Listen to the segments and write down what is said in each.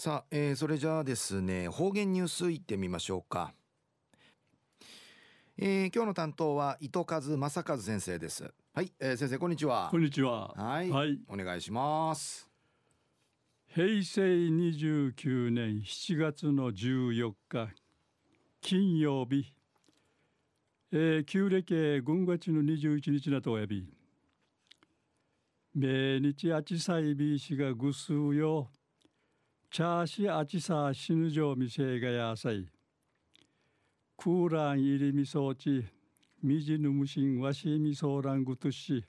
さあ、えー、それじゃあですね方言ニュースいってみましょうか、えー、今日の担当は糸数正和先生です。はい、えー、先生こんにちは。こんにちは。はい、はい、お願いします。平成29年7月の14日金曜日、えー、旧暦軍月の21日なとおやび。命日あちさいびしがぐすうよチャーシアチサー死ぬ状未成がやさいクーラン入りみそうちみじぬむしんわしみそうらんぐとし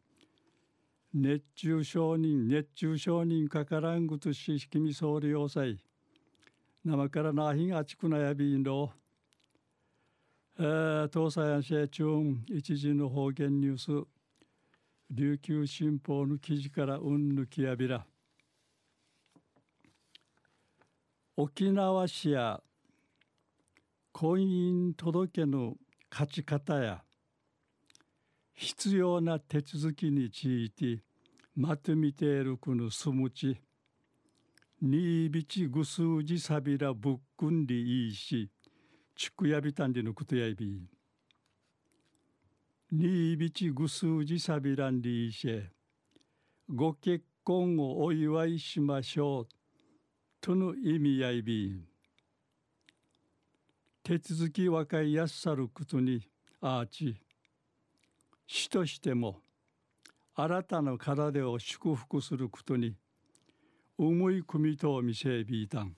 熱中症人熱中症人かからんぐとししきみそうりよさい生からなひんあちくなやびんろ。東西安市中一時の方言ニュース。琉球新報の記事からうんぬきやびら。沖縄市や婚姻届の勝ち方や必要な手続きについてまとめているこのすむちにいびちぐすうじさびらぶっくんりいいしちくやびたんでのことやいび。にいびちぐすうじさびらんりいしご結婚をお祝いしましょう。との意味合いび手続きわかいやすさることにあーち死としても新たな体を祝福することに思い込みと見せびいたん。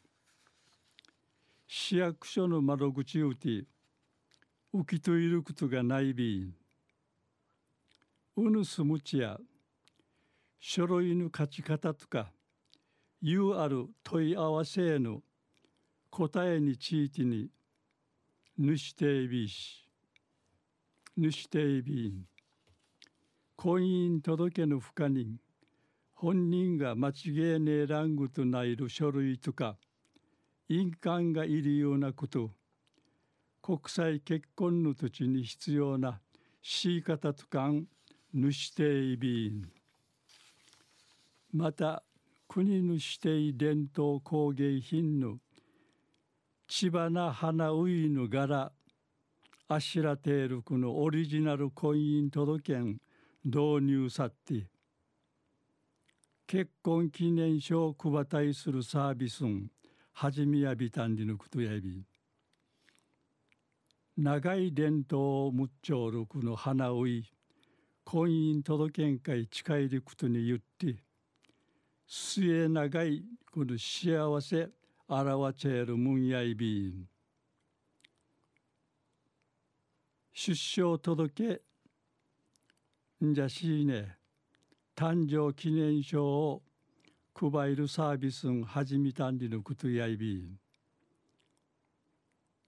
市役所の窓口うて浮きといることがないびんうぬすむちや書類の勝ち方とかいうある問い合わせへの答えについてにぬしていびし。ぬしていびん。婚姻届の不可人本人が間違いねえらんぐとないる書類とか印鑑がいるようなこと。国際結婚の土地に必要なしい方とかんぬしていびん。また国の指定伝統工芸品の千葉な花ういの柄あしらているこのオリジナル婚姻届ん導入さって結婚記念書を配たいするサービスん始めやびたんりのことやび長い伝統をむっちょるこの花うい婚姻届ん会近いりことに言って末長いこの幸せ表ちえるむんやいびん。出生届んじゃしいね。誕生記念書を配るサービスん始めたんりのことやいびん。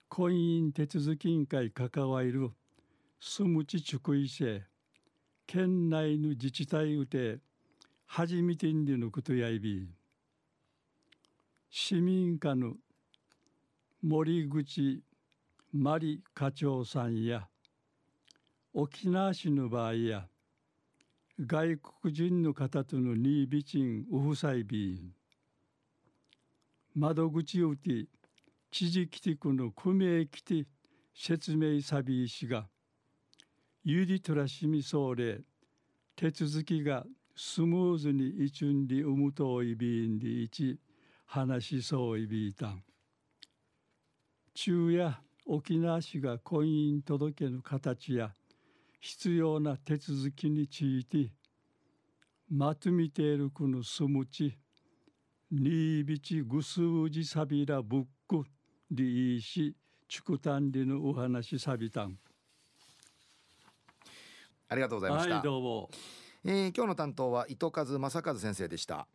婚姻手続き委員会関わる住むちちくいせ県内の自治体うて初めてんでのことやいび市民課の森口真理課長さんや沖縄市の場合や外国人の方とのニービチンウフサイビン窓口うて知事きてくの区名きて説明サビー氏がゆりとらしみそうれ手続きがスムーズに一んりうむといびんりいち話しそういびいたん中や沖縄市が婚姻届の形や必要な手続きについてまとめているくのすむちにいびちぐすうじさびらぶっくりいしちくたんりのお話さびたんありがとうございました。はい、どうも。え、今日の担当は糸数正和先生でした。